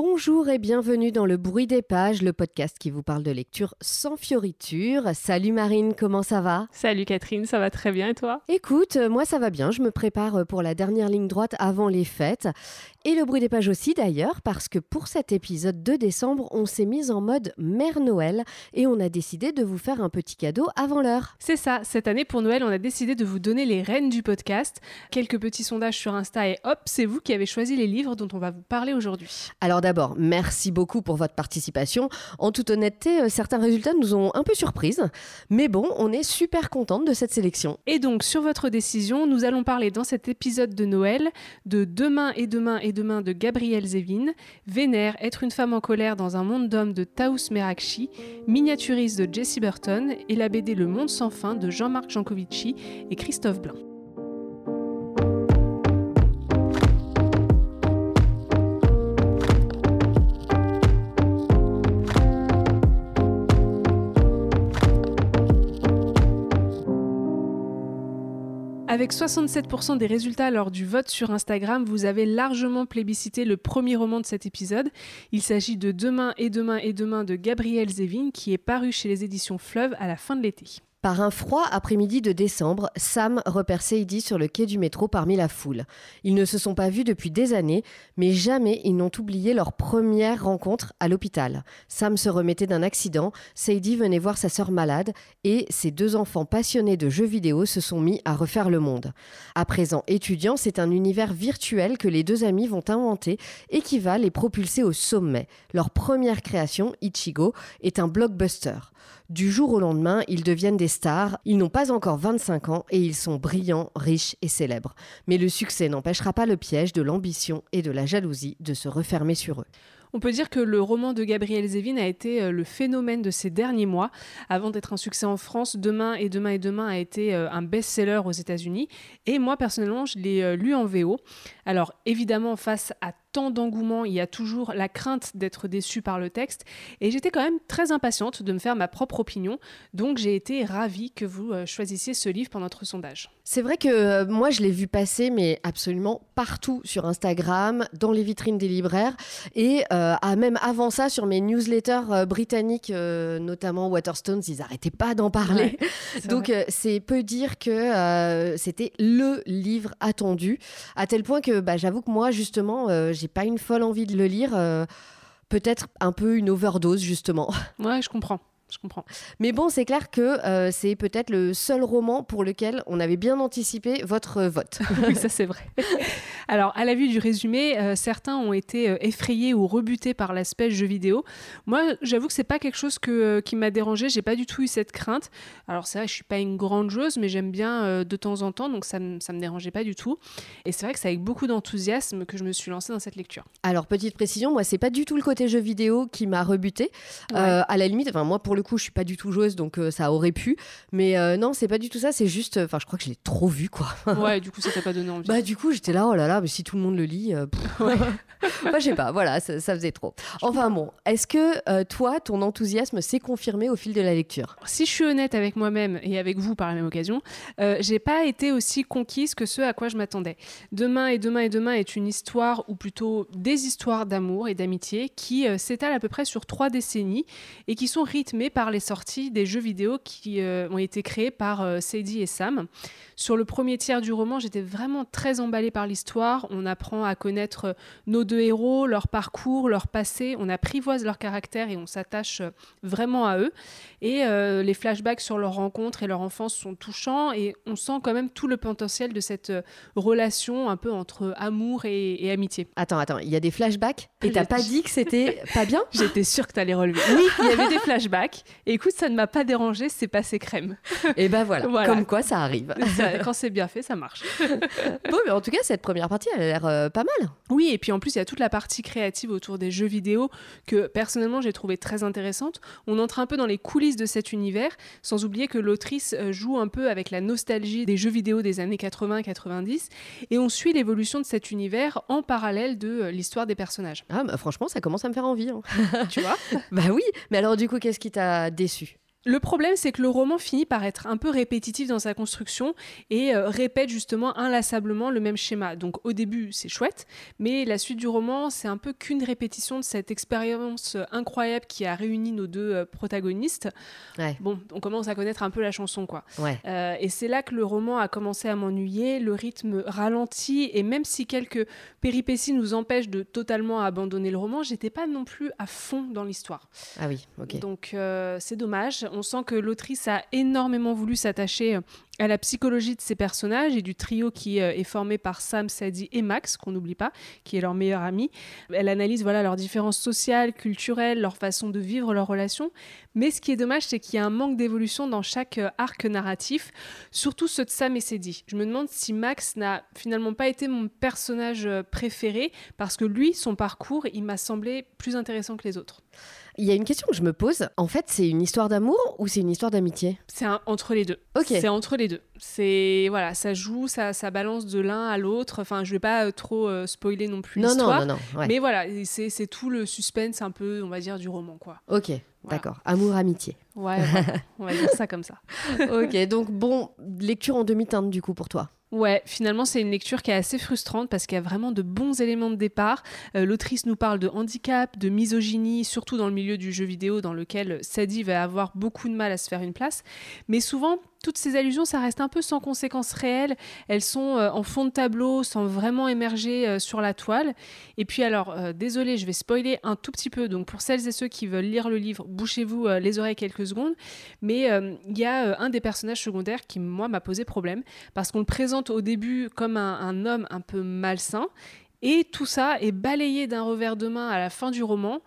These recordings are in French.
Bonjour et bienvenue dans le bruit des pages, le podcast qui vous parle de lecture sans fioriture. Salut Marine, comment ça va? Salut Catherine, ça va très bien et toi? Écoute, euh, moi ça va bien, je me prépare euh, pour la dernière ligne droite avant les fêtes. Et le bruit des pages aussi d'ailleurs, parce que pour cet épisode de décembre, on s'est mis en mode Mère Noël et on a décidé de vous faire un petit cadeau avant l'heure. C'est ça, cette année pour Noël, on a décidé de vous donner les rênes du podcast. Quelques petits sondages sur Insta et hop, c'est vous qui avez choisi les livres dont on va vous parler aujourd'hui. Alors d'abord, merci beaucoup pour votre participation. En toute honnêteté, euh, certains résultats nous ont un peu surprises, mais bon, on est super contente de cette sélection. Et donc, sur votre décision, nous allons parler dans cet épisode de Noël de Demain et demain et demain de Gabriel Zevin, Vénère, être une femme en colère dans un monde d'hommes de Taous Merakchi, Miniaturiste de Jessie Burton et la BD Le Monde sans fin de Jean-Marc Jancovici et Christophe Blanc. Avec 67% des résultats lors du vote sur Instagram, vous avez largement plébiscité le premier roman de cet épisode. Il s'agit de Demain et demain et demain de Gabriel Zevin qui est paru chez les éditions Fleuve à la fin de l'été. Par un froid après-midi de décembre, Sam repère Sadie sur le quai du métro parmi la foule. Ils ne se sont pas vus depuis des années, mais jamais ils n'ont oublié leur première rencontre à l'hôpital. Sam se remettait d'un accident, Sadie venait voir sa sœur malade, et ses deux enfants passionnés de jeux vidéo se sont mis à refaire le monde. À présent étudiants, c'est un univers virtuel que les deux amis vont inventer et qui va les propulser au sommet. Leur première création, Ichigo, est un blockbuster. Du jour au lendemain, ils deviennent des stars. Ils n'ont pas encore 25 ans et ils sont brillants, riches et célèbres. Mais le succès n'empêchera pas le piège de l'ambition et de la jalousie de se refermer sur eux. On peut dire que le roman de Gabriel Zevin a été euh, le phénomène de ces derniers mois. Avant d'être un succès en France, Demain et Demain et Demain a été euh, un best-seller aux États-Unis. Et moi, personnellement, je l'ai euh, lu en VO. Alors, évidemment, face à tant d'engouement, il y a toujours la crainte d'être déçu par le texte. Et j'étais quand même très impatiente de me faire ma propre opinion. Donc, j'ai été ravie que vous choisissiez ce livre pour notre sondage. C'est vrai que moi, je l'ai vu passer, mais absolument partout sur Instagram, dans les vitrines des libraires. Et euh, même avant ça, sur mes newsletters euh, britanniques, euh, notamment Waterstones, ils n'arrêtaient pas d'en parler. Donc c'est peu dire que c'était le livre attendu, à tel point que bah, j'avoue que moi, justement, j'ai pas une folle envie de le lire. Peut-être un peu une overdose, justement. Ouais, je comprends je comprends. Mais bon, c'est clair que euh, c'est peut-être le seul roman pour lequel on avait bien anticipé votre vote. oui, ça c'est vrai. Alors, à la vue du résumé, euh, certains ont été euh, effrayés ou rebutés par l'aspect jeu vidéo. Moi, j'avoue que c'est pas quelque chose que, qui m'a dérangé. J'ai pas du tout eu cette crainte. Alors, c'est vrai, je suis pas une grande joueuse, mais j'aime bien de temps en temps, donc ça, ça me dérangeait pas du tout. Et c'est vrai que c'est avec beaucoup d'enthousiasme que je me suis lancée dans cette lecture. Alors, petite précision, moi, c'est pas du tout le côté jeu vidéo qui m'a rebuté. à la limite, enfin, moi, pour le coup, je suis pas du tout joueuse, donc euh, ça aurait pu. Mais euh, non, c'est pas du tout ça. C'est juste, euh, enfin, je crois que je l'ai trop vu, quoi. ouais, du coup, ça t'a pas donné envie. Bah, du coup, j'étais là, oh là là, mais si tout le monde le lit, ouais. je sais pas, voilà, ça, faisait trop. Enfin bon, est-ce que toi, ton enthousiasme s'est confirmé au fil de la lecture? Si je suis honnête avec moi-même et avec vous par la même occasion, j'ai pas été aussi conquise que ce à quoi je m'attendais. Demain et demain et demain est une histoire, ou plutôt des histoires d'amour et d'amitié qui s'étalent à peu près sur trois décennies et qui sont rythmées par les sorties des jeux vidéo qui euh, ont été créés par euh, Sadie et Sam. Sur le premier tiers du roman, j'étais vraiment très emballée par l'histoire. On apprend à connaître euh, nos deux héros, leur parcours, leur passé. On apprivoise leur caractère et on s'attache vraiment à eux. Et les flashbacks sur leur rencontre et leur enfance sont touchants et on sent quand même tout le potentiel de cette relation un peu entre amour et, amitié. Attends, attends, il y a des flashbacks et t'as pas dit que c'était pas bien? J'étais sûre que t'allais relever. Oui, il y avait des flashbacks et écoute, ça ne m'a pas dérangé, c'est passé crème. Et ben voilà, comme quoi ça arrive. quand c'est bien fait, ça marche. bon, mais en tout cas, cette première partie, elle a l'air euh, pas mal. Oui, et puis en plus, il y a toute la partie créative autour des jeux vidéo que personnellement, j'ai trouvé très intéressante. On entre un peu dans les coulisses de cet univers, sans oublier que l'autrice euh, joue un peu avec la nostalgie des jeux vidéo des années 80-90, et on suit l'évolution de cet univers en parallèle de euh, l'histoire des personnages. Ah, bah, franchement, ça commence à me faire envie. Hein. tu vois? Bah oui, mais alors du coup, qu'est-ce qui t'a déçu Le problème, c'est que le roman finit par être un peu répétitif dans sa construction et euh, répète justement inlassablement le même schéma. Donc au début, c'est chouette, mais la suite du roman, c'est un peu qu'une répétition de cette expérience euh, incroyable qui a réuni nos deux euh, protagonistes. Bon, on commence à connaître un peu la chanson, quoi. et c'est là que le roman a commencé à m'ennuyer, le rythme ralentit, et même si quelques péripéties nous empêchent de totalement abandonner le roman, j'étais pas non plus à fond dans l'histoire. Ah oui, ok. Donc c'est dommage on sent que l'autrice a énormément voulu s'attacher euh, à la psychologie de ses personnages et du trio qui euh, est formé par Sam, Sadie et Max, qu'on n'oublie pas, qui est leur meilleur ami. Elle analyse voilà leurs différences sociales, culturelles, leur façon de vivre leurs relations. Mais ce qui est dommage, c'est qu'il y a un manque d'évolution dans chaque euh, arc narratif, surtout ceux de Sam et Sadie. Je me demande si Max n'a finalement pas été mon personnage préféré, parce que lui, son parcours, il m'a semblé plus intéressant que les autres. Il y a une question que je me pose. En fait, c'est une histoire d'amour ou c'est une histoire d'amitié? C'est entre les deux. Ok. C'est entre les deux. C'est voilà, ça joue, ça, ça balance de l'un à l'autre. Enfin, je vais pas euh, trop euh, spoiler non plus l'histoire. Non, non, non. Mais voilà, c'est tout le suspense un peu, on va dire, du roman, quoi. Ok. D'accord. Amour, amitié. Ouais, on va dire ça comme ça. ok, donc bon, lecture en demi-teinte du coup pour toi. Ouais, finalement, c'est une lecture qui est assez frustrante parce qu'il y a vraiment de bons éléments de départ. Euh, l'autrice nous parle de handicap, de misogynie, surtout dans le milieu du jeu vidéo dans lequel Sadie va avoir beaucoup de mal à se faire une place. Mais souvent, toutes ces allusions, ça reste un peu sans conséquences réelles. Elles sont euh, en fond de tableau, sans vraiment émerger euh, sur la toile. Et puis alors, euh, désolé, je vais spoiler un tout petit peu. Donc pour celles et ceux qui veulent lire le livre, bouchez-vous les oreilles quelques secondes. Mais il y a un des personnages secondaires qui, moi, m'a posé problème. Parce qu'on le présente au début comme un homme un peu malsain. Et tout ça est balayé d'un revers de main à la fin du roman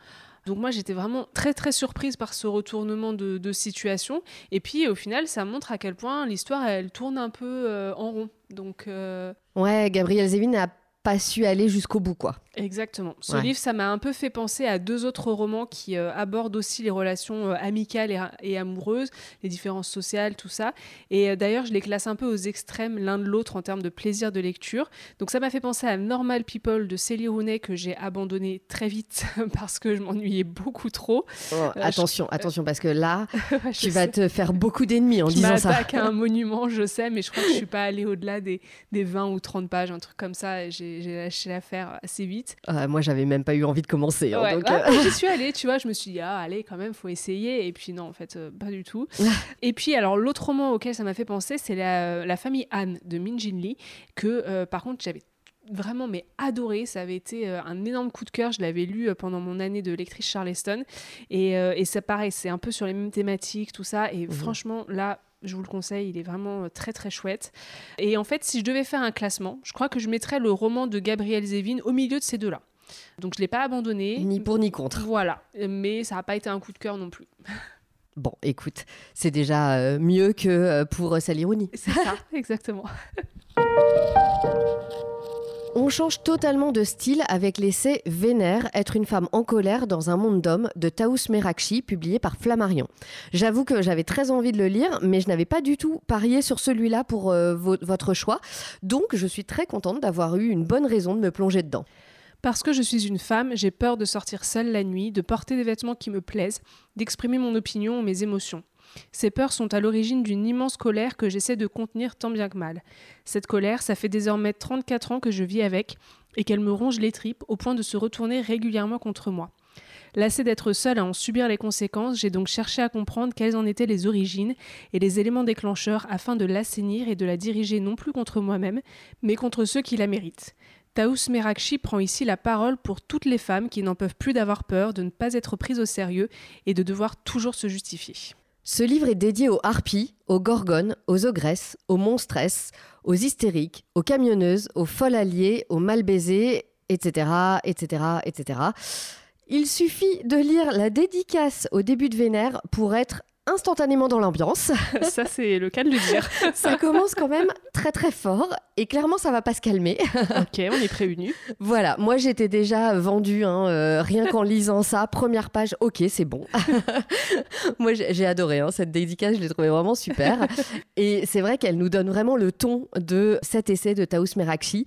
donc moi j'étais vraiment très très surprise par ce retournement de, situation. Et puis au final ça montre à quel point l'histoire elle tourne un peu euh, en rond. Donc euh, ouais, Gabriel Zevin a pas su aller jusqu'au bout, quoi. Exactement. Ce livre, ça m'a un peu fait penser à deux autres romans qui euh, abordent aussi les relations euh, amicales et, amoureuses, les différences sociales, tout ça. Et euh, d'ailleurs, je les classe un peu aux extrêmes l'un de l'autre en termes de plaisir de lecture. Donc ça m'a fait penser à Normal People de Célie Rooney que j'ai abandonné très vite parce que je m'ennuyais beaucoup trop. Oh, attention, attention, parce que là, tu vas te faire beaucoup d'ennemis en disant ça. Je à un monument, je sais, mais je crois que je suis pas allée au-delà des, des 20 ou 30 pages, un truc comme ça. J'ai lâché l'affaire assez vite. Ah, moi, j'avais même pas eu envie de commencer. Hein, donc, euh. J'y suis allée, tu vois, je me suis dit, ah, allez, quand même, faut essayer. Et puis, non, en fait, euh, pas du tout. et puis, alors, l'autre roman auquel ça m'a fait penser, c'est la, la, famille Anne de Min Jin Lee, que euh, par contre, j'avais vraiment mais adoré. Ça avait été un énorme coup de cœur. Je l'avais lu pendant mon année de lectrice Charleston. Et, et ça, pareil, c'est un peu sur les mêmes thématiques, tout ça. Et mmh franchement, là, je vous le conseille, il est vraiment euh, très très chouette. Et en fait, si je devais faire un classement, je crois que je mettrais le roman de Gabriel Zevin au milieu de ces deux-là. Donc je ne l'ai pas abandonné. Ni pour ni contre. Voilà, mais ça n'a pas été un coup de cœur non plus. Bon, écoute, c'est déjà euh, mieux que euh, pour Sally Rooney. C'est ça, exactement. On change totalement de style avec l'essai Vénère, être une femme en colère dans un monde d'hommes de Taous Merakchi, publié par Flammarion. J'avoue que j'avais très envie de le lire, mais je n'avais pas du tout parié sur celui-là pour euh, votre choix. Donc je suis très contente d'avoir eu une bonne raison de me plonger dedans. Parce que je suis une femme, j'ai peur de sortir seule la nuit, de porter des vêtements qui me plaisent, d'exprimer mon opinion ou mes émotions. Ces peurs sont à l'origine d'une immense colère que j'essaie de contenir tant bien que mal. Cette colère, ça fait désormais 34 ans que je vis avec et qu'elle me ronge les tripes au point de se retourner régulièrement contre moi. Lassée d'être seule à en subir les conséquences, j'ai donc cherché à comprendre quelles en étaient les origines et les éléments déclencheurs afin de l'assainir et de la diriger non plus contre moi-même, mais contre ceux qui la méritent. Taous Merakchi prend ici la parole pour toutes les femmes qui n'en peuvent plus d'avoir peur, de ne pas être prises au sérieux et de devoir toujours se justifier. Ce livre est dédié aux harpies, aux gorgones, aux ogresses, aux monstresses, aux hystériques, aux camionneuses, aux folles alliées, aux mal baisées, etc., etc., etc. Il suffit de lire la dédicace au début de Vénère pour être instantanément dans l'ambiance. Ça, c'est le cas de le dire. ça commence quand même très très fort et clairement, ça va pas se calmer. ok, on est prévenus. Voilà, moi j'étais déjà vendue, hein, euh, rien qu'en lisant ça. Première page, ok, c'est bon. moi j'ai adoré hein, cette dédicace, je l'ai trouvée vraiment super. et c'est vrai qu'elle nous donne vraiment le ton de cet essai de Taous Merakchi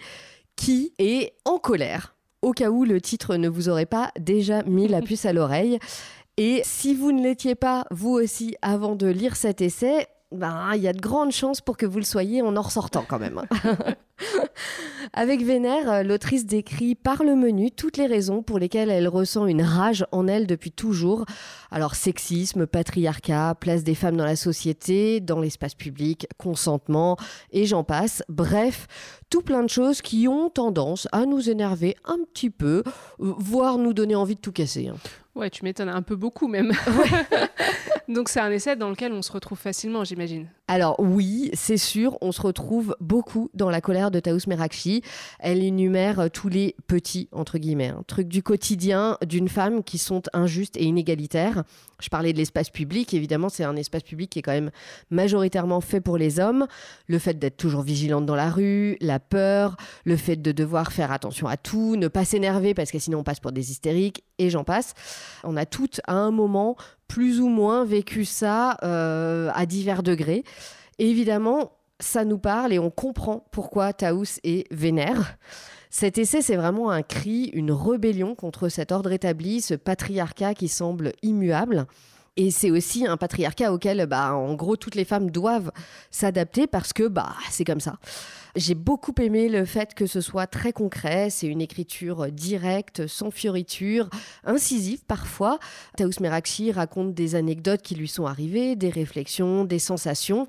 qui est en colère au cas où le titre ne vous aurait pas déjà mis la puce à l'oreille. Et si vous ne l'étiez pas, vous aussi, avant de lire cet essai, ben, il y a de grandes chances pour que vous le soyez en en ressortant quand même. Avec Vénère, euh, l'autrice décrit par le menu toutes les raisons pour lesquelles elle ressent une rage en elle depuis toujours. Alors sexisme, patriarcat, place des femmes dans la société, dans l'espace public, consentement, et j'en passe. Bref, tout plein de choses qui ont tendance à nous énerver un petit peu, voire nous donner envie de tout casser. Ouais, tu m'étonnes un peu beaucoup même. Donc c'est un essai dans lequel on se retrouve facilement, j'imagine. Alors oui, c'est sûr, on se retrouve beaucoup dans la colère de Taous Merakchi. Elle énumère tous les petits, entre guillemets, hein, trucs du quotidien d'une femme qui sont injustes et inégalitaires. Je parlais de l'espace public, évidemment c'est un espace public qui est quand même majoritairement fait pour les hommes. Le fait d'être toujours vigilante dans la rue, la peur, le fait de devoir faire attention à tout, ne pas s'énerver parce que sinon on passe pour des hystériques, et j'en passe. On a toutes à un moment plus ou moins vécu ça euh, à divers degrés. évidemment, ça nous parle et on comprend pourquoi Taous est vénère. Cet essai, c'est vraiment un cri, une rébellion contre cet ordre établi, ce patriarcat qui semble immuable. Et c'est aussi un patriarcat auquel, bah, en gros, toutes les femmes doivent s'adapter parce que bah, c'est comme ça. J'ai beaucoup aimé le fait que ce soit très concret, c'est une écriture directe, sans fioriture, incisive parfois. Taous Merakchi raconte des anecdotes qui lui sont arrivées, des réflexions, des sensations.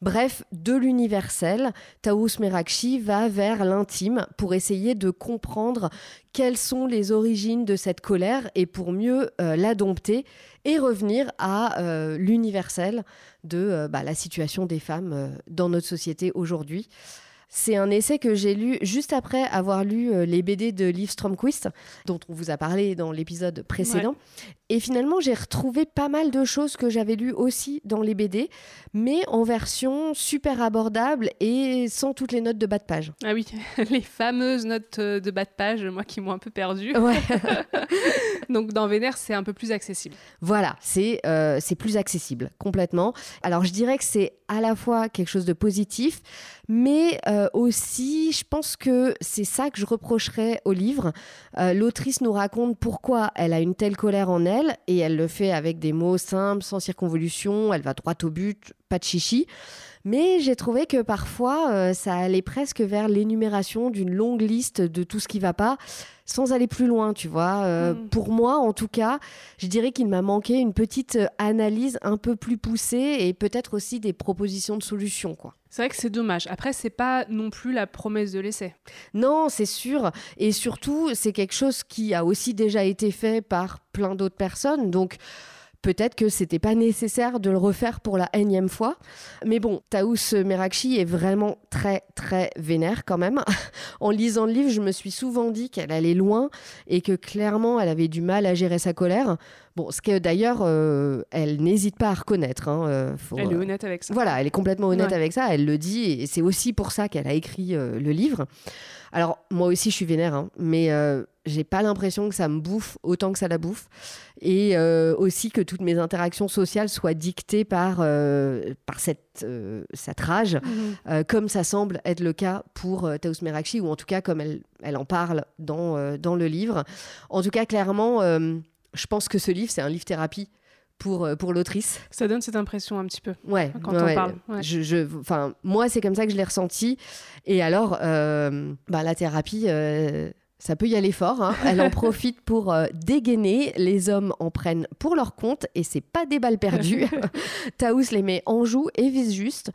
Bref, de l'universel, Taous Merakchi va vers l'intime pour essayer de comprendre quelles sont les origines de cette colère et pour mieux euh, l'adopter et revenir à euh, l'universel de euh, bah, la situation des femmes dans notre société aujourd'hui. C'est un essai que j'ai lu juste après avoir lu euh, les BD de Liv Stromquist, dont on vous a parlé dans l'épisode précédent. Et finalement, j'ai retrouvé pas mal de choses que j'avais lues aussi dans les BD, mais en version super abordable et sans toutes les notes de bas de page. Ah oui, les fameuses notes euh, de bas de page, moi qui m'ont un peu perdu. Donc dans Vénère, c'est un peu plus accessible. Voilà, c'est euh, c'est plus accessible complètement. Alors je dirais que c'est à la fois quelque chose de positif, mais euh, aussi, je pense que c'est ça que je reprocherais au livre. Euh, l'autrice nous raconte pourquoi elle a une telle colère en elle, et elle le fait avec des mots simples, sans circonvolution, elle va droit au but, pas de chichi. Mais j'ai trouvé que parfois, euh, ça allait presque vers l'énumération d'une longue liste de tout ce qui va pas, sans aller plus loin, tu vois. Euh, hmm. Pour moi, en tout cas, je dirais qu'il m'a manqué une petite euh, analyse un peu plus poussée et peut-être aussi des propositions de solutions, quoi. C'est vrai que c'est dommage. Après, c'est pas non plus la promesse de l'essai. Non, c'est sûr. Et surtout, c'est quelque chose qui a aussi déjà été fait par plein d'autres personnes. Donc, Peut-être que c'était pas nécessaire de le refaire pour la énième fois. Mais bon, Taous Merakchi est vraiment très très vénère quand même. en lisant le livre, je me suis souvent dit qu'elle allait loin et que clairement elle avait du mal à gérer sa colère. Bon, ce que d'ailleurs, euh, elle n'hésite pas à reconnaître. Hein, euh, elle est honnête avec ça. Voilà, elle est complètement honnête avec ça. Elle le dit et c'est aussi pour ça qu'elle a écrit euh, le livre. Alors, moi aussi, je suis vénère, hein, mais j'ai pas l'impression que ça me bouffe autant que ça la bouffe. Et euh, aussi que toutes mes interactions sociales soient dictées par, euh, par cette, euh, cette rage, mhm. comme ça semble être le cas pour Taous Merakchi, ou en tout cas comme elle, elle en parle dans, dans le livre. En tout cas, clairement, je pense que ce livre, c'est un livre thérapie pour, pour l'autrice. Ça donne cette impression un petit peu ouais, quand on parle. Je, je, moi, c'est comme ça que je l'ai ressenti. Et alors, bah, la thérapie ça peut y aller fort. Hein. Elle en profite pour euh, dégainer. Les hommes en prennent pour leur compte et c'est pas des balles perdues. Taous les met en joue et vise juste.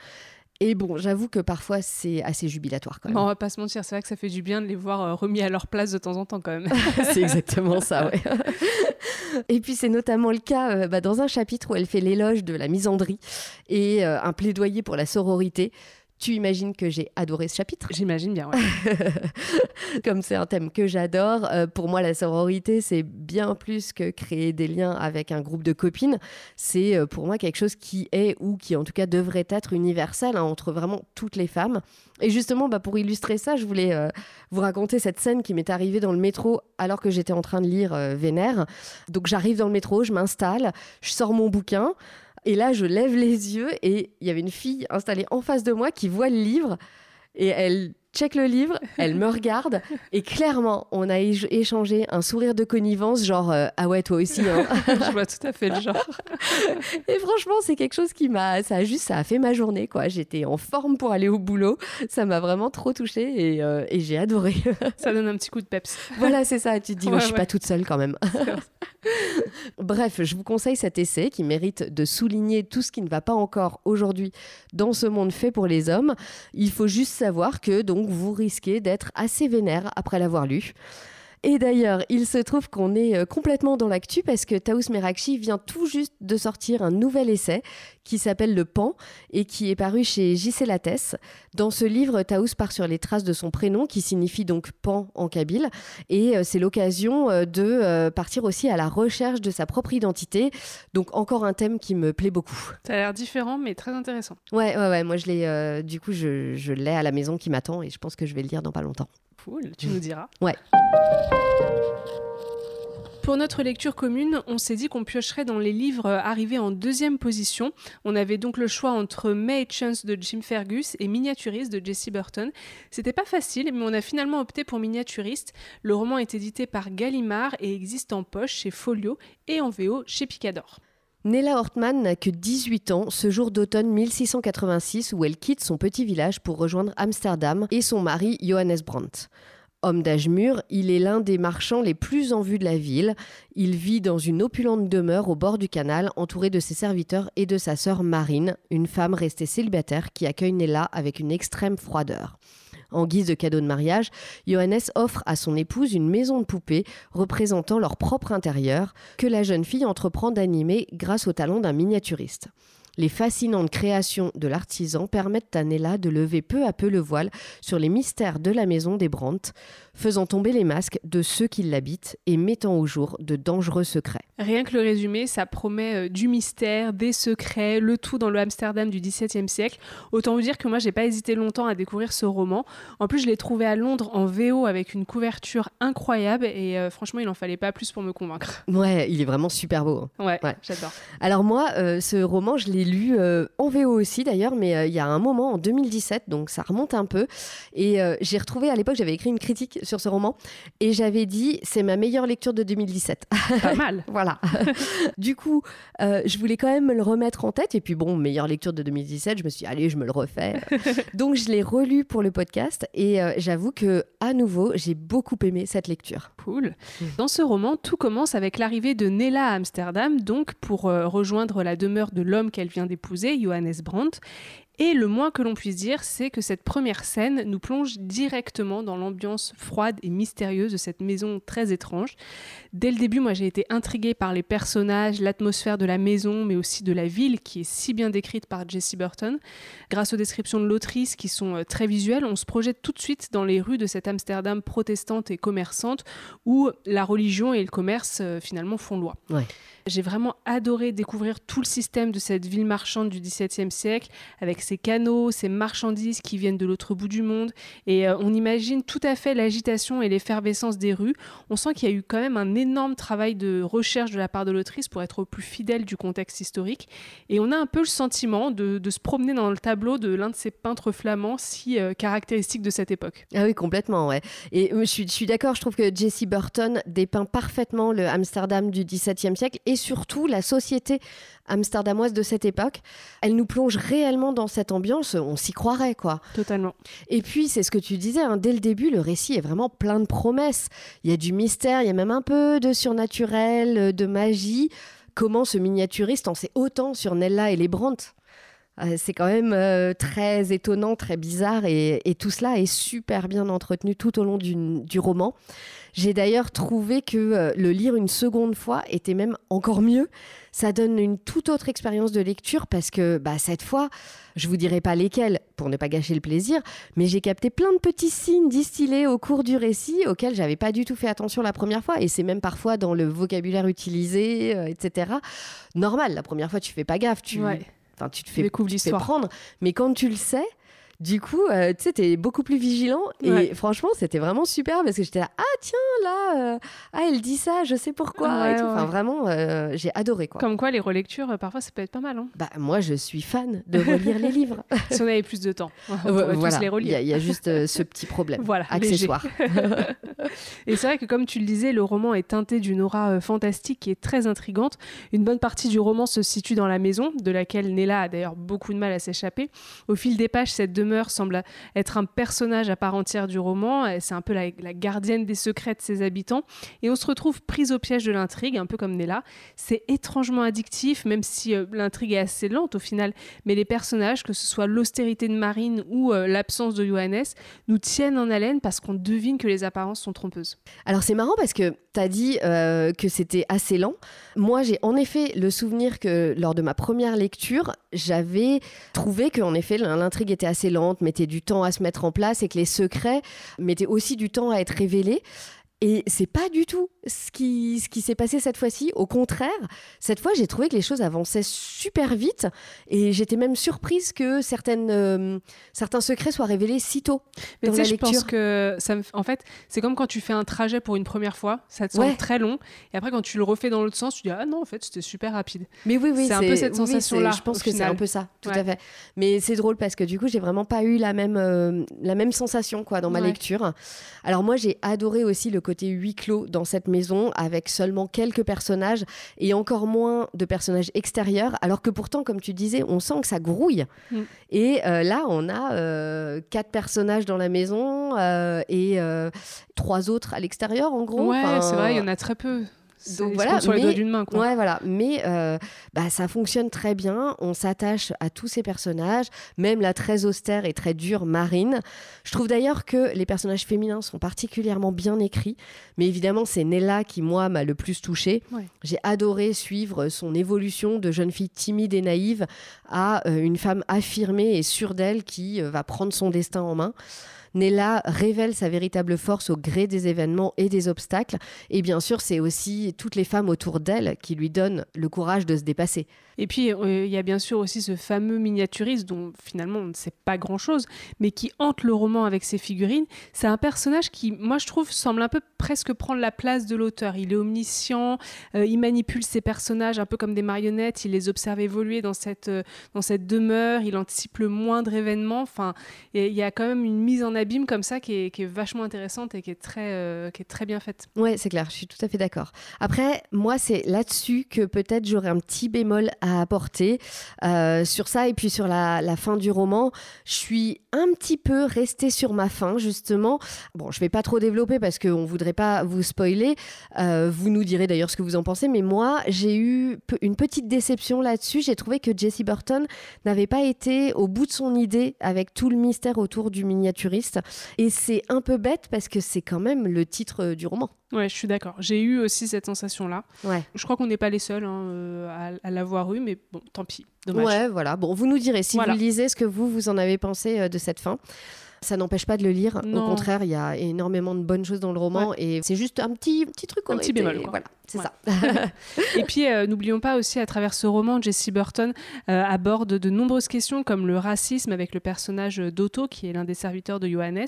Et bon, j'avoue que parfois c'est assez jubilatoire quand même. on va pas se mentir, c'est vrai que ça fait du bien de les voir euh, remis à leur place de temps en temps quand même. c'est exactement ça, ouais. et puis c'est notamment le cas euh, bah, dans un chapitre où elle fait l'éloge de la misandrie et un plaidoyer pour la sororité. Tu imagines que j'ai adoré ce chapitre J'imagine bien, ouais. Comme c'est un thème que j'adore, euh, pour moi la sororité c'est bien plus que créer des liens avec un groupe de copines. C'est euh, pour moi quelque chose qui est ou qui en tout cas devrait être universel hein, entre vraiment toutes les femmes. Et justement, bah, pour illustrer ça, je voulais euh, vous raconter cette scène qui m'est arrivée dans le métro alors que j'étais en train de lire Vénère. Donc j'arrive dans le métro, je m'installe, je sors mon bouquin. Et là, je lève les yeux et il y avait une fille installée en face de moi qui voit le livre et elle check le livre, elle me regarde et clairement, on a échangé un sourire de connivence, genre euh, ah ouais toi aussi. Hein. Je vois tout à fait le genre. et franchement, c'est quelque chose qui m'a, ça a juste, ça a fait ma journée quoi. J'étais en forme pour aller au boulot, ça m'a vraiment trop touchée et, euh, et j'ai adoré. ça donne un petit coup de peps. Voilà, c'est ça. Tu te dis, je suis pas toute seule quand même. Bref, je vous conseille cet essai qui mérite de souligner tout ce qui ne va pas encore aujourd'hui dans ce monde fait pour les hommes. Il faut juste savoir que donc vous risquez d'être assez vénère après l'avoir lu. Et d'ailleurs, il se trouve qu'on est euh, complètement dans l'actu parce que Taous Merakchi vient tout juste de sortir un nouvel essai qui s'appelle Le Pan et qui est paru chez JC Lattès. Dans ce livre, Taous part sur les traces de son prénom qui signifie donc Pan en kabyle et euh, c'est l'occasion euh, de partir aussi à la recherche de sa propre identité. Donc encore un thème qui me plaît beaucoup. Ça a l'air différent mais très intéressant. Ouais, ouais, ouais. Moi, je l'ai, du coup, je, je l'ai à la maison qui m'attend et je pense que je vais le lire dans pas longtemps tu nous diras. Ouais. Pour notre lecture commune, on s'est dit qu'on piocherait dans les livres arrivés en deuxième position. On avait donc le choix entre May Chance de Jim Fergus et Miniaturiste de Jesse Burton. C'était pas facile, mais on a finalement opté pour Miniaturiste. Le roman est édité par Gallimard et existe en poche chez Folio et en VO chez Picador. Nella Hortman n'a que 18 ans ce jour d'automne 1686 où elle quitte son petit village pour rejoindre Amsterdam et son mari Johannes Brandt. Homme d'âge mûr, il est l'un des marchands les plus en vue de la ville. Il vit dans une opulente demeure au bord du canal, entouré de ses serviteurs et de sa sœur Marine, une femme restée célibataire qui accueille Nella avec une extrême froideur. En guise de cadeau de mariage, Johannes offre à son épouse une maison de poupée représentant leur propre intérieur que la jeune fille entreprend d'animer grâce au talent d'un miniaturiste. Les fascinantes créations de l'artisan permettent à Nella de lever peu à peu le voile sur les mystères de la maison des Brandt, faisant tomber les masques de ceux qui l'habitent et mettant au jour de dangereux secrets. Rien que le résumé, ça promet euh, du mystère, des secrets, le tout dans le Amsterdam du XVIIe siècle. Autant vous dire que moi, j'ai pas hésité longtemps à découvrir ce roman. En plus, je l'ai trouvé à Londres en VO avec une couverture incroyable et euh, franchement, il en fallait pas plus pour me convaincre. Ouais, il est vraiment super beau. Hein. Ouais, j'adore. Alors moi, euh, ce roman, je l'ai lu euh, en VO aussi d'ailleurs, mais il y a un moment en 2017, donc ça remonte un peu. Et j'ai retrouvé à l'époque, j'avais écrit une critique sur ce roman et j'avais dit c'est ma meilleure lecture de 2017. Pas mal. voilà. du coup, je voulais quand même me le remettre en tête. Et puis bon, meilleure lecture de 2017, je me suis dit allez, je me le refais. donc je l'ai relu pour le podcast et j'avoue que à nouveau, j'ai beaucoup aimé cette lecture. Cool. Mm. Dans ce roman, tout commence avec l'arrivée de Nella à Amsterdam, donc pour rejoindre la demeure de l'homme qu'elle vient d'épouser Johannes Brandt. Et le moins que l'on puisse dire, c'est que cette première scène nous plonge directement dans l'ambiance froide et mystérieuse de cette maison très étrange. Dès le début, moi j'ai été intriguée par les personnages, l'atmosphère de la maison, mais aussi de la ville qui est si bien décrite par Jessie Burton. Grâce aux descriptions de l'autrice qui sont euh, très visuelles, on se projette tout de suite dans les rues de cette Amsterdam protestante et commerçante où la religion et le commerce euh, finalement font loi. J'ai vraiment adoré découvrir tout le système de cette ville marchande du XVIIe siècle, avec ses canaux, ses marchandises qui viennent de l'autre bout du monde. Et euh, on imagine tout à fait l'agitation et l'effervescence des rues. On sent qu'il y a eu quand même un énorme travail de recherche de la part de l'autrice pour être au plus fidèle du contexte historique. Et on a un peu le sentiment de, se promener dans le tableau de l'un de ces peintres flamands si euh, caractéristiques de cette époque. Ah oui, complètement, ouais. Et euh, je suis, d'accord, je trouve que Jessie Burton dépeint parfaitement le Amsterdam du XVIIe siècle et surtout la société amsterdamoise de cette époque. Elle nous plonge réellement dans cette ambiance, on s'y croirait quoi. Totalement. Et puis c'est ce que tu disais, hein, dès le début, le récit est vraiment plein de promesses. Il y a du mystère, il y a même un peu de surnaturel, de magie. Comment ce miniaturiste en sait autant sur Nella et les Brandt? euh, c'est quand même euh, très étonnant, très bizarre et, tout cela est super bien entretenu tout au long du roman. J'ai d'ailleurs trouvé que euh, le lire une seconde fois était même encore mieux. Ça donne une toute autre expérience de lecture parce que bah, cette fois, je vous dirai pas lesquels pour ne pas gâcher le plaisir, mais j'ai capté plein de petits signes distillés au cours du récit auxquels j'avais pas du tout fait attention la première fois et c'est même parfois dans le vocabulaire utilisé, etc. Normal, la première fois tu fais pas gaffe, tu, tu te fais, tu te fais prendre, mais quand tu le sais, Du coup, euh, tu sais, t'es beaucoup plus vigilant. Et franchement, c'était vraiment super parce que j'étais là, ah tiens, là, euh, ah, elle dit ça, je sais pourquoi. Enfin, vraiment, euh, j'ai adoré. Quoi. Comme quoi, les relectures, parfois, ça peut être pas mal. Hein. Bah, moi, je suis fan de relire les livres. si on avait plus de temps, on voilà. les relire. Il y, a juste ce petit problème voilà, accessoire. et c'est vrai que, comme tu le disais, le roman est teinté d'une aura fantastique et très intrigante. Une bonne partie du roman se situe dans la maison, de laquelle Nella a d'ailleurs beaucoup de mal à s'échapper. Au fil des pages, cette demeure semble être un personnage à part entière du roman. C'est un peu la, gardienne des secrets de ses habitants. Et on se retrouve prise au piège de l'intrigue, un peu comme Nella. C'est étrangement addictif, même si euh, l'intrigue est assez lente au final. Mais les personnages, que ce soit l'austérité de Marine ou euh, l'absence de Johannes, nous tiennent en haleine parce qu'on devine que les apparences sont trompeuses. Alors c'est marrant parce que tu as dit euh, que c'était assez lent. Moi, j'ai en effet le souvenir que lors de ma première lecture, j'avais trouvé qu'en effet l'intrigue était assez lente, mettait du temps à se mettre en place et que les secrets mettaient aussi du temps à être révélés. Et c'est pas du tout ce qui, ce qui s'est passé cette fois-ci. Au contraire, cette fois, j'ai trouvé que les choses avançaient super vite et j'étais même surprise que certaines, euh, certains secrets soient révélés si tôt Mais dans la lecture. Je pense que ça me... en fait, c'est comme quand tu fais un trajet pour une première fois, ça te semble très long et après quand tu le refais dans l'autre sens, tu dis ah non en fait c'était super rapide. Mais oui oui, c'est un peu cette sensation là. je pense que c'est un peu ça, tout à fait. Mais c'est drôle parce que du coup j'ai vraiment pas eu la même euh, la même sensation quoi dans ma lecture. Alors moi j'ai adoré aussi le côté huis clos dans cette maison avec seulement quelques personnages et encore moins de personnages extérieurs, alors que pourtant, comme tu disais, on sent que ça grouille. Mm. Et euh, là, on a euh, quatre personnages dans la maison euh, et trois autres à l'extérieur, en gros. Ouais, c'est vrai, il y en a très peu. Donc voilà, sur les doigts d'une main. Quoi. Ouais, voilà. Mais euh, bah, ça fonctionne très bien. On s'attache à tous ces personnages, même la très austère et très dure Marine. Je trouve d'ailleurs que les personnages féminins sont particulièrement bien écrits. Mais évidemment, c'est Nella qui, moi, m'a le plus touchée. J'ai adoré suivre son évolution de jeune fille timide et naïve à euh, une femme affirmée et sûre d'elle qui euh, va prendre son destin en main. Nella révèle sa véritable force au gré des événements et des obstacles. Et bien sûr, c'est aussi toutes les femmes autour d'elle qui lui donnent le courage de se dépasser. Et puis, euh, il y a bien sûr aussi ce fameux miniaturiste dont finalement on ne sait pas grand-chose, mais qui hante le roman avec ses figurines. C'est un personnage qui, moi je trouve, semble un peu presque prendre la place de l'auteur. Il est omniscient, euh, il manipule ses personnages un peu comme des marionnettes, il les observe évoluer dans cette, euh, dans cette demeure, il anticipe le moindre événement. Enfin, il y a quand même une mise en abîme comme ça qui est, vachement intéressante et qui est très, qui est très bien faite. Ouais, c'est clair, je suis tout à fait d'accord. Après, moi, c'est là-dessus que peut-être j'aurais un petit bémol à apporter euh, sur ça et puis sur la, fin du roman. Je suis un petit peu restée sur ma fin justement. Bon, je vais pas trop développer parce qu'on voudrait pas vous spoiler. Euh, vous nous direz d'ailleurs ce que vous en pensez, mais moi j'ai eu une petite déception là-dessus. J'ai trouvé que Jesse Burton n'avait pas été au bout de son idée avec tout le mystère autour du et c'est un peu bête parce que c'est quand même le titre du roman. Ouais, je suis d'accord. J'ai eu aussi cette sensation-là. Ouais. Je crois qu'on n'est pas les seuls hein, euh, à, l'avoir eu, mais bon, tant pis. Dommage. Ouais, voilà. Bon, vous nous direz si vous lisez ce que vous, vous en avez pensé euh, de cette fin. Ça n'empêche pas de le lire. Au contraire, il y a énormément de bonnes choses dans le roman et c'est juste un petit, petit truc. Un petit bémol. Voilà, c'est ça. et puis, euh, n'oublions pas aussi, à travers ce roman, Jesse Burton euh, aborde de nombreuses questions comme le racisme avec le personnage d'Otto, qui est l'un des serviteurs de Johannes,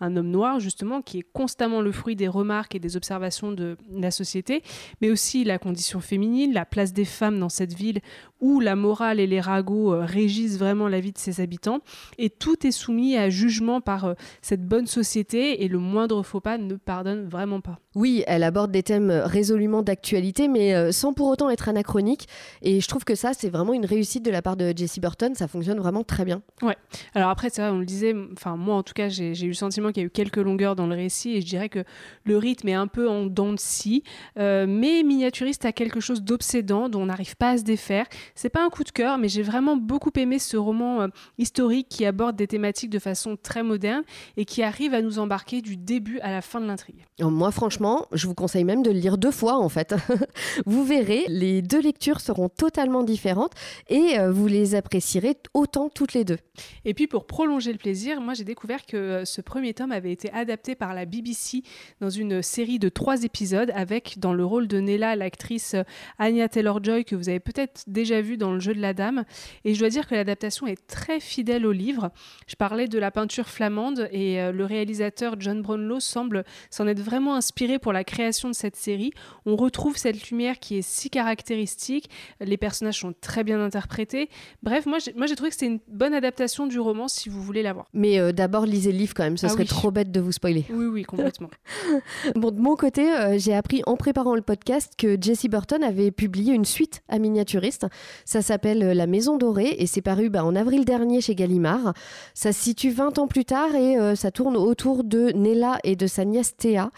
un homme noir justement, qui est constamment le fruit des remarques et des observations de la société, mais aussi la condition féminine, la place des femmes dans cette ville où la morale et les ragots euh, régissent vraiment la vie de ses habitants. Et tout est soumis à jugement par euh, cette bonne société et le moindre faux pas ne pardonne vraiment pas. Oui, elle aborde des thèmes résolument d'actualité, mais euh, sans pour autant être anachronique. Et je trouve que ça, c'est vraiment une réussite de la part de Jessie Burton. Ça fonctionne vraiment très bien. Ouais. Alors après, c'est vrai, on le disait, enfin moi en tout cas, j'ai eu le sentiment qu'il y a eu quelques longueurs dans le récit et je dirais que le rythme est un peu en dents de scie. mais Miniaturiste a quelque chose d'obsédant dont on n'arrive pas à se défaire. C'est pas un coup de cœur, mais j'ai vraiment beaucoup aimé ce roman euh, historique qui aborde des thématiques de façon très moderne et qui arrive à nous embarquer du début à la fin de l'intrigue. Moi, franchement, je vous conseille même de le lire deux fois en fait. vous verrez, les deux lectures seront totalement différentes et euh, vous les apprécierez autant toutes les deux. Et puis pour prolonger le plaisir, moi j'ai découvert que euh, ce premier tome avait été adapté par la BBC dans une série de trois épisodes avec dans le rôle de Nella l'actrice euh, Anya Taylor-Joy que vous avez peut-être déjà vue dans Le jeu de la dame. Et je dois dire que l'adaptation est très fidèle au livre. Je parlais de la peinture flamande et le réalisateur John Brownlow semble s'en être vraiment inspiré pour la création de cette série. On retrouve cette lumière qui est si caractéristique, les personnages sont très bien interprétés. Bref, moi j'ai trouvé que c'était une bonne adaptation du roman si vous voulez la voir. Mais euh, d'abord lisez le livre quand même, ce ah serait trop bête de vous spoiler. Oui, oui, complètement. bon, de mon côté, euh, j'ai appris en préparant le podcast que Jessie Burton avait publié une suite à miniaturiste. Ça s'appelle euh, La Maison Dorée et c'est paru bah, en avril dernier chez Gallimard. Ça se situe 20 ans plus tard et ça tourne autour de Nella et de sa nièce Théa.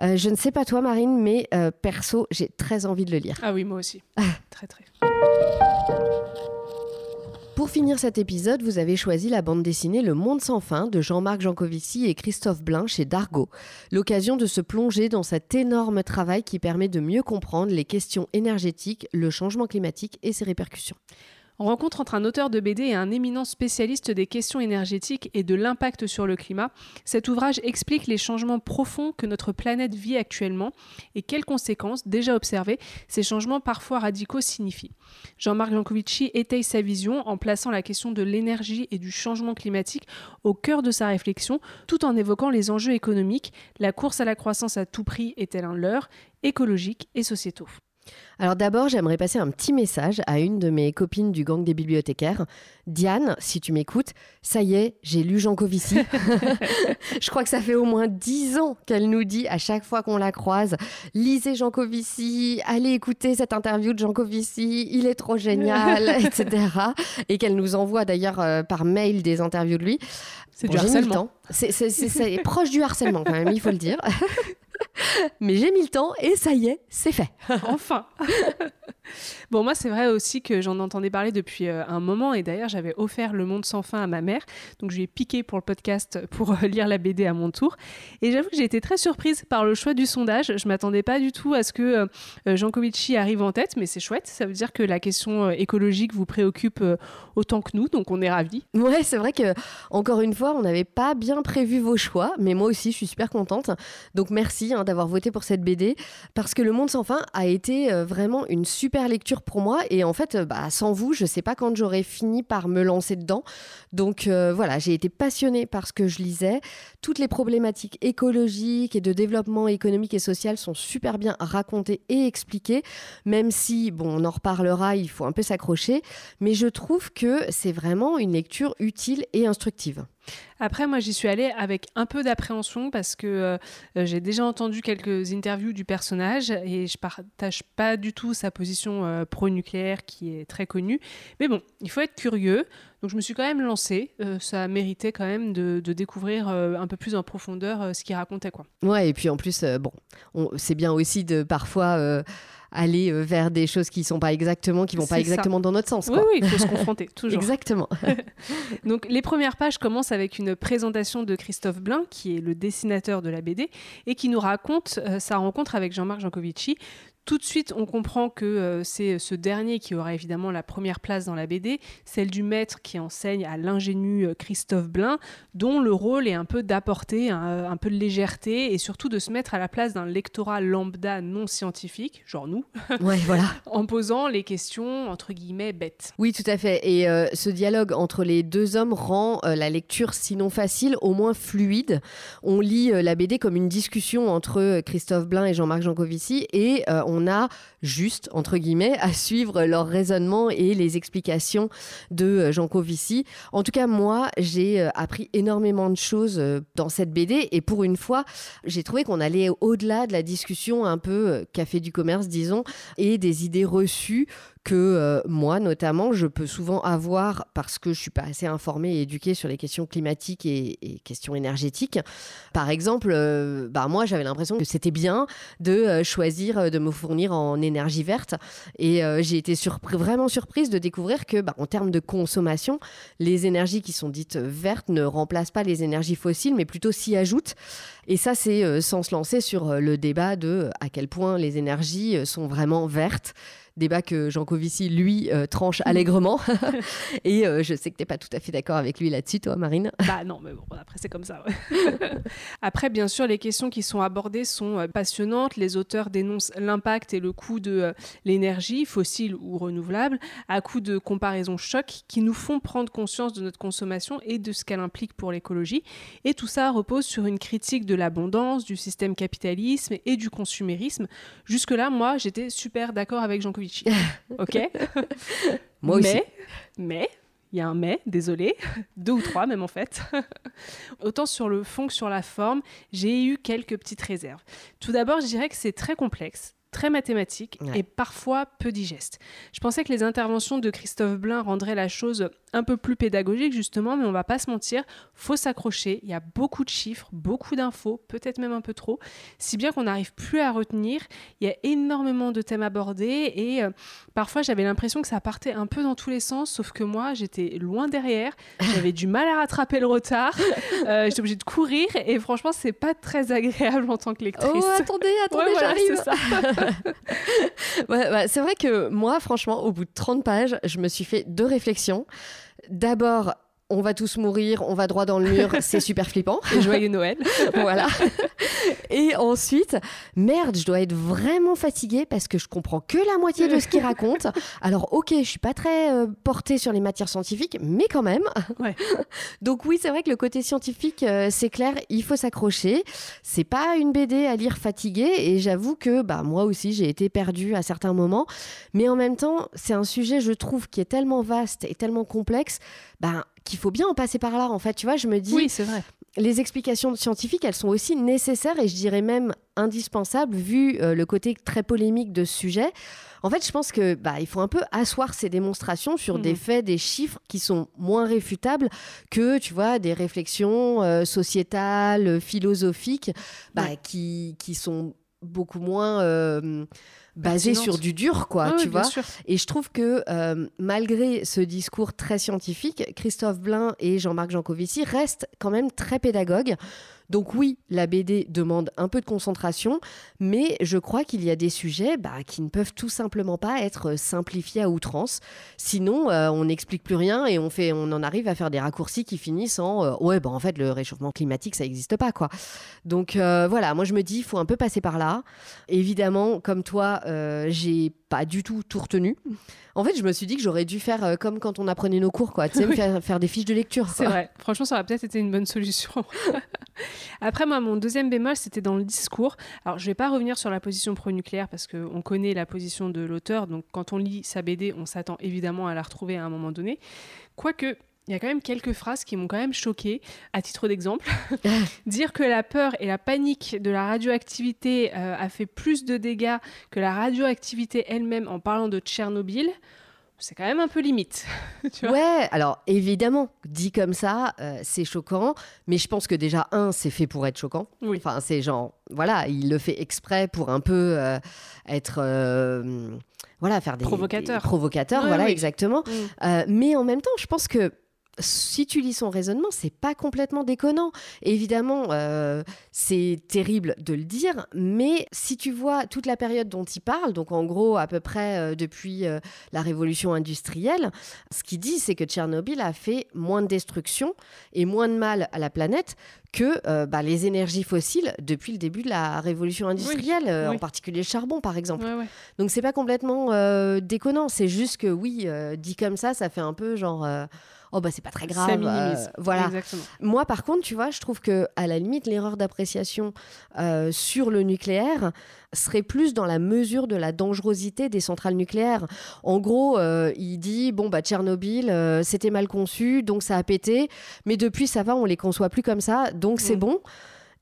je ne sais pas toi Marine, mais perso, j'ai très envie de le lire. Ah oui, moi aussi. très très. Pour finir cet épisode, vous avez choisi la bande dessinée Le Monde sans fin de Jean-Marc Jancovici et Christophe Blain chez Dargo. L'occasion de se plonger dans cet énorme travail qui permet de mieux comprendre les questions énergétiques, le changement climatique et ses répercussions. Rencontre entre un auteur de BD et un éminent spécialiste des questions énergétiques et de l'impact sur le climat, cet ouvrage explique les changements profonds que notre planète vit actuellement et quelles conséquences, déjà observées, ces changements parfois radicaux signifient. Jean-Marc Jancovici étaye sa vision en plaçant la question de l'énergie et du changement climatique au cœur de sa réflexion, tout en évoquant les enjeux économiques, la course à la croissance à tout prix est-elle un leurre, écologique et sociétaux? Alors d'abord, j'aimerais passer un petit message à une de mes copines du gang des bibliothécaires. Diane, si tu m'écoutes, ça y est, j'ai lu Jean Covici. je crois que ça fait au moins dix ans qu'elle nous dit à chaque fois qu'on la croise, lisez Jean Covici, allez écouter cette interview de Jean Covici, il est trop génial, etc. Et qu'elle nous envoie d'ailleurs euh, par mail des interviews de lui. C'est du harcèlement. C'est proche du harcèlement quand même, il faut le dire. Mais j'ai mis le temps et ça y est, c'est fait. enfin. bon, moi, c'est vrai aussi que j'en entendais parler depuis euh, un moment et d'ailleurs, j'avais offert Le Monde sans fin à ma mère. Donc, je lui ai piqué pour le podcast pour euh, lire la BD à mon tour. Et j'avoue que j'ai été très surprise par le choix du sondage. Je m'attendais pas du tout à ce que euh, Jean Covici arrive en tête, mais c'est chouette. Ça veut dire que la question écologique vous préoccupe autant que nous, donc on est ravis. Ouais, c'est vrai que, encore une fois, on n'avait pas bien prévu vos choix, mais moi aussi, je suis super contente. Donc, merci hein, d'avoir voté pour cette BD parce que Le Monde sans fin a été vraiment une super lecture pour moi. Et en fait, euh, bah, sans vous, je sais pas quand j'aurais fini par me lancer dedans. Donc euh, voilà, j'ai été passionnée par ce que je lisais. Toutes les problématiques écologiques et de développement économique et social sont super bien racontées et expliquées. Même si, bon, on en reparlera, il faut un peu s'accrocher. Mais je trouve que c'est vraiment une lecture utile et instructive. Après, moi, j'y suis allée avec un peu d'appréhension parce que euh, euh, j'ai déjà entendu quelques interviews du personnage et je partage pas du tout sa position euh, pro-nucléaire qui est très connue. Mais bon, il faut être curieux. Donc, je me suis quand même lancée. ça a mérité quand même de, découvrir un peu plus en profondeur ce qu'il racontait, quoi. Ouais, et puis en plus, bon, c'est bien aussi de parfois aller euh, vers des choses qui sont pas exactement, qui vont pas exactement dans notre sens. Oui, oui, il faut se confronter, toujours. Exactement. Donc, les premières pages commencent avec une présentation de Christophe Blain, qui est le dessinateur de la BD, et qui nous raconte euh, sa rencontre avec Jean-Marc Jancovici tout de suite, on comprend que euh, c'est ce dernier qui aura évidemment la première place dans la BD, celle du maître qui enseigne à l'ingénu euh, Christophe Blain, dont le rôle est un peu d'apporter un, peu de légèreté et surtout de se mettre à la place d'un lectorat lambda non scientifique, genre nous, ouais, voilà. en posant les questions entre guillemets bêtes. Oui, tout à fait. Et euh, ce dialogue entre les deux hommes rend la lecture, sinon facile, au moins fluide. On lit la BD comme une discussion entre Christophe Blain et Jean-Marc Jancovici et on on a juste, entre guillemets, à suivre leur raisonnement et les explications de euh, Jean Covici. En tout cas, moi, j'ai euh, appris énormément de choses euh, dans cette BD et pour une fois, j'ai trouvé qu'on allait au-delà de la discussion un peu café du commerce, disons, et des idées reçues que euh, moi, notamment, je peux souvent avoir, parce que je suis pas assez informée et éduquée sur les questions climatiques et, questions énergétiques. Par exemple, euh, bah, moi, j'avais l'impression que c'était bien de euh, choisir de me fournir en énergie verte. Et j'ai été vraiment surprise de découvrir que, bah, en termes de consommation, les énergies qui sont dites vertes ne remplacent pas les énergies fossiles, mais plutôt s'y ajoutent. Et ça, c'est sans se lancer sur le débat de à quel point les énergies sont vraiment vertes débat que Jean Covici, lui, euh, tranche allègrement. et euh, je sais que tu n'es pas tout à fait d'accord avec lui là-dessus, toi, Marine. Bah non, mais bon, après, c'est comme ça. après, bien sûr, les questions qui sont abordées sont euh, passionnantes. Les auteurs dénoncent l'impact et le coût de l'énergie, fossile ou renouvelable, à coup de comparaisons choc qui nous font prendre conscience de notre consommation et de ce qu'elle implique pour l'écologie. Et tout ça repose sur une critique de l'abondance, du système capitalisme et du consumérisme. Jusque-là, moi, j'étais super d'accord avec Jean Covici ok Moi aussi. Mais, mais, il y a un mais, désolé, deux ou trois même en fait. Autant sur le fond que sur la forme, j'ai eu quelques petites réserves. Tout d'abord, je dirais que c'est très complexe très mathématique et parfois peu digeste. Je pensais que les interventions de Christophe Blain rendraient la chose un peu plus pédagogique justement, mais on va pas se mentir, faut s'accrocher. Il y a beaucoup de chiffres, beaucoup d'infos, peut-être même un peu trop, si bien qu'on n'arrive plus à retenir. Il y a énormément de thèmes abordés et euh, parfois j'avais l'impression que ça partait un peu dans tous les sens, sauf que moi j'étais loin derrière, j'avais du mal à rattraper le retard, euh, j'étais obligée de courir et franchement c'est pas très agréable en tant que lectrice. Oh attendez, attendez, j'arrive. ouais, c'est vrai que moi franchement au bout de 30 pages, je me suis fait deux réflexions. D'abord, on va tous mourir, on va droit dans le mur, c'est super flippant. Et joyeux Noël. voilà. Et ensuite, merde, je dois être vraiment fatiguée parce que je comprends que la moitié de ce qu'il raconte. Alors, ok, je suis pas très euh, portée sur les matières scientifiques, mais quand même. Donc oui, c'est vrai que le côté scientifique, euh, c'est clair, il faut s'accrocher. C'est pas une BD à lire fatiguée et j'avoue que bah moi aussi j'ai été perdue à certains moments, mais en même temps, c'est un sujet je trouve qui est tellement vaste et tellement complexe, bah qu'il faut bien en passer par là. En fait, tu vois, je me dis. Oui, c'est vrai. Les explications scientifiques, elles sont aussi nécessaires et je dirais même indispensables vu euh, le côté très polémique de ce sujet. En fait, je pense que bah, il faut un peu asseoir ces démonstrations sur des mhm. faits, des chiffres qui sont moins réfutables que, tu vois, des réflexions euh, sociétales, philosophiques, bah, qui, qui sont beaucoup moins euh, basé sur du dur, quoi, tu vois. Et je trouve que euh, malgré ce discours très scientifique, Christophe Blain et Jean-Marc Jancovici restent quand même très pédagogues. Donc oui, la BD demande un peu de concentration, mais je crois qu'il y a des sujets bah, qui ne peuvent tout simplement pas être simplifiés à outrance. Sinon, euh, on n'explique plus rien et on, fait, on en arrive à faire des raccourcis qui finissent en euh, ouais, bah, en fait, le réchauffement climatique, ça n'existe pas. quoi. Donc euh, voilà, moi je me dis, il faut un peu passer par là. Évidemment, comme toi, j'ai pas du tout tout retenu. En fait, je me suis dit que j'aurais dû faire euh, comme quand on apprenait nos cours, quoi. Tu sais, faire, des fiches de lecture. C'est vrai. Franchement, ça aurait peut-être été une bonne solution. Après, moi, mon deuxième bémol, c'était dans le discours. Alors, je vais pas revenir sur la position pro-nucléaire parce qu'on connaît la position de l'auteur. Donc, quand on lit sa BD, on s'attend évidemment à la retrouver à un moment donné. Quoique, il y a quand même quelques phrases qui m'ont quand même choqué. À titre d'exemple, dire que la peur et la panique de la radioactivité euh, a fait plus de dégâts que la radioactivité elle-même en parlant de Tchernobyl, c'est quand même un peu limite. ouais, alors évidemment, dit comme ça, euh, c'est choquant, mais je pense que déjà, un, c'est fait pour être choquant. Oui. Enfin, c'est genre, voilà, il le fait exprès pour un peu euh, être voilà, faire des provocateurs. Provocateurs, voilà, exactement. Mm. mais en même temps, je pense que si tu lis son raisonnement, c'est pas complètement déconnant. Évidemment, euh, c'est terrible de le dire, mais si tu vois toute la période dont il parle, donc en gros à peu près euh, depuis euh, la révolution industrielle, ce qu'il dit, c'est que Tchernobyl a fait moins de destruction et moins de mal à la planète que bah, les énergies fossiles depuis le début de la révolution industrielle, en particulier le charbon par exemple. Donc, Donc c'est pas complètement déconnant, c'est juste que oui, dit comme ça, ça fait un peu genre oh bah c'est pas très grave. Euh, voilà. Moi par contre, tu vois, je trouve que à la limite l'erreur d'appréciation euh, sur le nucléaire serait plus dans la mesure de la dangerosité des centrales nucléaires. En gros, euh, il dit bon bah Tchernobyl, c'était mal conçu, donc ça a pété, mais depuis ça va, on les conçoit plus comme ça, donc c'est mm. bon.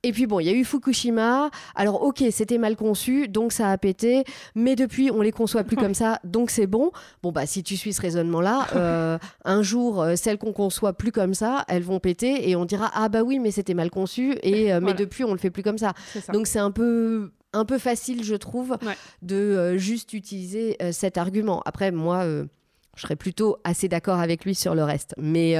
Et puis bon, il y a eu Fukushima. Alors ok, c'était mal conçu, donc ça a pété. Mais depuis, on les conçoit plus comme ça, donc c'est bon. Bon bah si tu suis ce raisonnement-là, euh, un jour, euh, celles qu'on conçoit plus comme ça, elles vont péter et on dira ah bah oui, mais c'était mal conçu. Et euh, mais depuis, on le fait plus comme ça. Donc c'est un peu un peu facile, je trouve, de juste utiliser cet argument. Après, moi, je serais plutôt assez d'accord avec lui sur le reste. Mais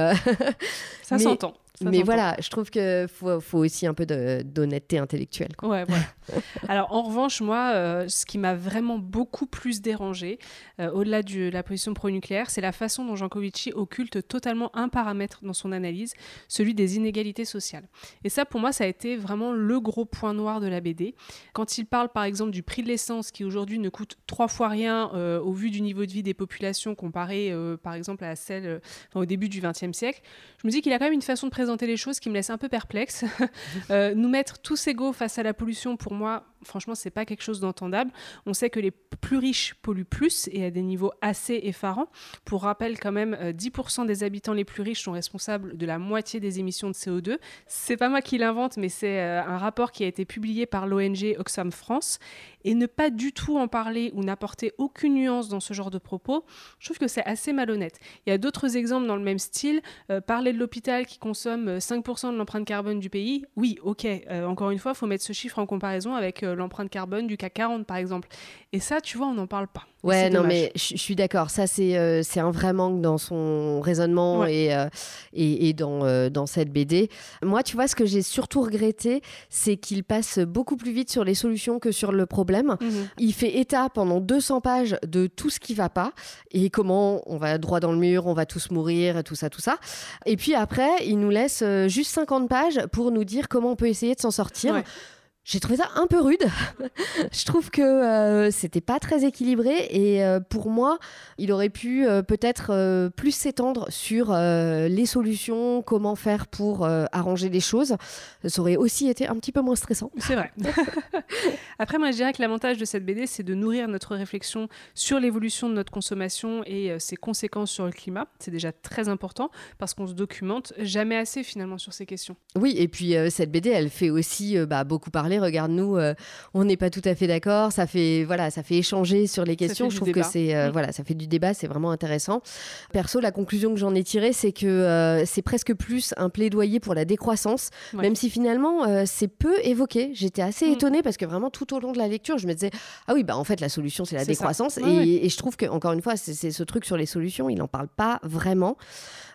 ça s'entend mais voilà, je trouve qu'il faut, faut, aussi un peu d'honnêteté intellectuelle. Ouais, Alors, en revanche, moi, euh, ce qui m'a vraiment beaucoup plus dérangé, euh, au-delà de la position pro-nucléaire, c'est la façon dont Jancovici occulte totalement un paramètre dans son analyse, celui des inégalités sociales. Et ça, pour moi, ça a été vraiment le gros point noir de la BD. Quand il parle, par exemple, du prix de l'essence, qui aujourd'hui ne coûte trois fois rien euh, au vu du niveau de vie des populations comparé, par exemple, à celle au début du XXe siècle, je me dis qu'il a quand même une façon de présenter les choses qui me laissent un peu perplexe. Nous mettre tous égaux face à la pollution, pour moi, franchement, c'est pas quelque chose d'entendable. On sait que les plus riches polluent plus et à des niveaux assez effarants. Pour rappel, quand même, 10% euh, des habitants les plus riches sont responsables de la moitié des émissions de CO2. C'est pas moi qui l'invente, mais c'est euh, un rapport qui a été publié par l'ONG Oxfam France. Et ne pas du tout en parler ou n'apporter aucune nuance dans ce genre de propos, je trouve que c'est assez malhonnête. Il y a d'autres exemples dans le même style. Euh, parler de l'hôpital qui consomme 5% de l'empreinte carbone du pays, oui, ok. encore une fois, il faut mettre ce chiffre en comparaison avec l'empreinte carbone du CAC 40 par exemple. Et ça, tu vois, on n'en parle pas. Ouais, non, mais je suis d'accord. Ça, c'est euh, un vrai manque dans son raisonnement et, euh, et, et, dans, euh, dans cette BD. Moi, tu vois, ce que j'ai surtout regretté, c'est qu'il passe beaucoup plus vite sur les solutions que sur le problème. Mhm. Il fait état pendant 200 pages de tout ce qui va pas et comment on va droit dans le mur, on va tous mourir, tout ça, tout ça. Et puis après, il nous laisse juste 50 pages pour nous dire comment on peut essayer de s'en sortir. J'ai trouvé ça un peu rude. je trouve que euh, c'était pas très équilibré et euh, pour moi, il aurait pu euh, peut-être plus s'étendre sur les solutions, comment faire pour arranger les choses. Ça aurait aussi été un petit peu moins stressant. C'est vrai. Après, moi, je dirais que l'avantage de cette BD, c'est de nourrir notre réflexion sur l'évolution de notre consommation et ses conséquences sur le climat. C'est déjà très important parce qu'on se documente jamais assez finalement sur ces questions. Oui, et puis cette BD, elle fait aussi bah, beaucoup parler regarde-nous, euh, on n'est pas tout à fait d'accord. Ça fait voilà, ça fait échanger sur les questions. Je trouve que c'est euh, voilà, ça fait du débat, c'est vraiment intéressant. Perso, la conclusion que j'en ai tirée, c'est que euh, c'est presque plus un plaidoyer pour la décroissance, même si finalement c'est peu évoqué. J'étais assez mm. étonnée parce que vraiment tout au long de la lecture, je me disais ah oui bah en fait la solution c'est la décroissance et, et, je trouve que encore une fois c'est ce truc sur les solutions, il n'en parle pas vraiment.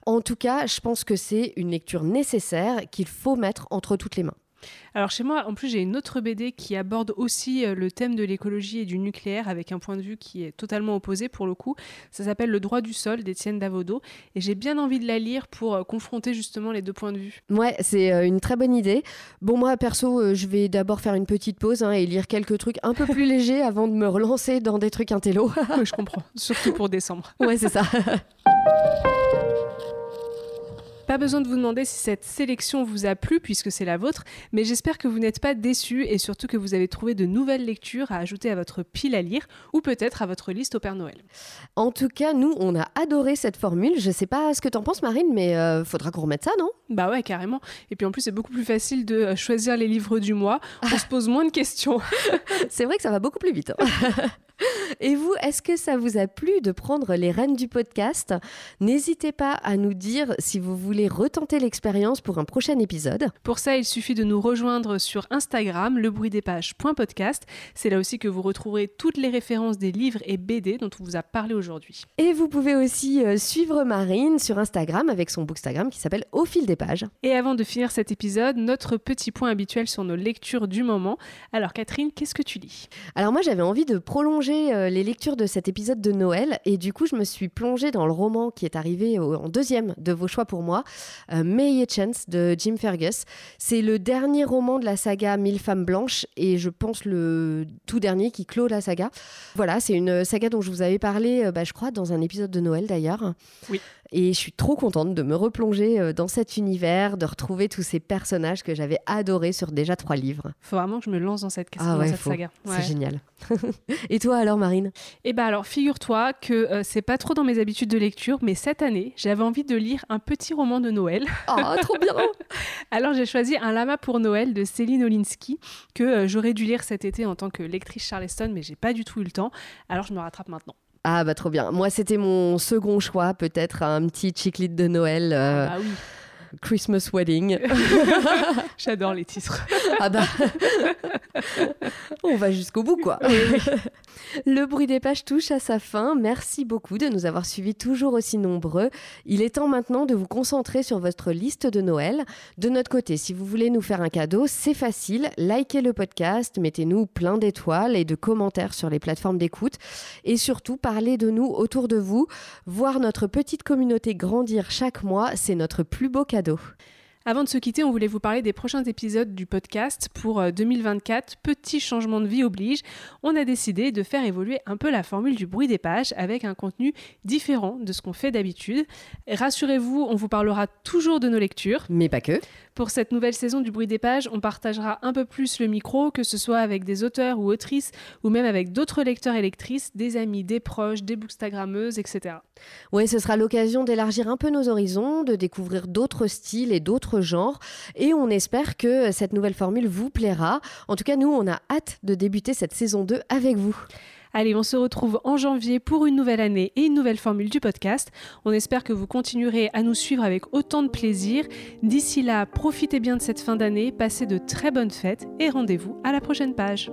En tout cas, je pense que c'est une lecture nécessaire qu'il faut mettre entre toutes les mains. Alors chez moi, en plus, j'ai une autre BD qui aborde aussi euh, le thème de l'écologie et du nucléaire avec un point de vue qui est totalement opposé pour le coup. Ça s'appelle Le droit du sol d'Étienne Davodo et j'ai bien envie de la lire pour euh, confronter justement les deux points de vue. Ouais, c'est euh, une très bonne idée. Bon, moi perso, je vais d'abord faire une petite pause hein, et lire quelques trucs un peu plus légers avant de me relancer dans des trucs intello. je comprends, surtout pour décembre. Ouais, c'est ça. Pas besoin de vous demander si cette sélection vous a plu puisque c'est la vôtre, mais j'espère que vous n'êtes pas déçus et surtout que vous avez trouvé de nouvelles lectures à ajouter à votre pile à lire ou peut-être à votre liste au Père Noël. En tout cas, nous, on a adoré cette formule. Je sais pas ce que t'en penses, Marine, mais euh, faudra qu'on remette ça, non? Bah ouais, carrément. Et puis en plus, c'est beaucoup plus facile de euh, choisir les livres du mois. On se pose moins de questions. c'est vrai que ça va beaucoup plus vite. Hein. Et vous, est-ce que ça vous a plu de prendre les rênes du podcast? N'hésitez pas à nous dire si vous voulez retenter l'expérience pour un prochain épisode. Pour ça, il suffit de nous rejoindre sur Instagram, lebruitdespages.podcast. C'est là aussi que vous retrouverez toutes les références des livres et BD dont on vous a parlé aujourd'hui. Et vous pouvez aussi euh, suivre Marine sur Instagram avec son bookstagram qui s'appelle Au fil des pages. Et avant de finir cet épisode, notre petit point habituel sur nos lectures du moment. Alors Catherine, qu'est-ce que tu lis? Alors moi, j'avais envie de prolonger euh, les lectures de cet épisode de Noël et du coup je me suis plongée dans le roman qui est arrivé en deuxième de vos choix pour moi, euh, May et Chance de Jim Fergus. C'est le dernier roman de la saga Mille femmes blanches et je pense le tout dernier qui clôt la saga. Voilà, c'est une saga dont je vous avais parlé, euh, bah, je crois, dans un épisode de Noël d'ailleurs. Oui. Et je suis trop contente de me replonger euh, dans cet univers, de retrouver tous ces personnages que j'avais adorés sur déjà trois livres. Faut vraiment que je me lance dans cette, ah saga. C'est génial. Et toi alors, Marine? Eh ben alors, figure-toi que euh, c'est pas trop dans mes habitudes de lecture, mais cette année, j'avais envie de lire un petit roman de Noël. Oh, trop bien Alors j'ai choisi Un lama pour Noël de Céline Olinsky, que euh, j'aurais dû lire cet été en tant que lectrice Charleston, mais j'ai pas du tout eu le temps. Alors je me rattrape maintenant. Ah bah trop bien. Moi c'était mon second choix, peut-être un petit chick lit de Noël. euh, Ah bah oui, Christmas Wedding. j'adore les titres. ah bah on va jusqu'au bout quoi. Le bruit des pages touche à sa fin. Merci beaucoup de nous avoir suivis toujours aussi nombreux. Il est temps maintenant de vous concentrer sur votre liste de Noël. De notre côté, si vous voulez nous faire un cadeau, c'est facile. Likez le podcast, mettez-nous plein d'étoiles et de commentaires sur les plateformes d'écoute. Et surtout, parlez de nous autour de vous. Voir notre petite communauté grandir chaque mois, c'est notre plus beau cadeau cadeau. Avant de se quitter, on voulait vous parler des prochains épisodes du podcast pour euh, 2024. Petit changement de vie oblige. On a décidé de faire évoluer un peu la formule du bruit des pages avec un contenu différent de ce qu'on fait d'habitude. Rassurez-vous, on vous parlera toujours de nos lectures. Mais pas que. Pour cette nouvelle saison du bruit des pages, on partagera un peu plus le micro, que ce soit avec des auteurs ou autrices, ou même avec d'autres lecteurs et lectrices, des amis, des proches, des bookstagrammeuses, etc. Oui, ce sera l'occasion d'élargir un peu nos horizons, de découvrir d'autres styles et genres. Et on espère que cette nouvelle formule vous plaira. En tout cas, nous, on a hâte de débuter cette saison 2 avec vous. Allez, on se retrouve en janvier pour une nouvelle année et une nouvelle formule du podcast. On espère que vous continuerez à nous suivre avec autant de plaisir. D'ici là, profitez bien de cette fin d'année, passez de très bonnes fêtes et rendez-vous à la prochaine page.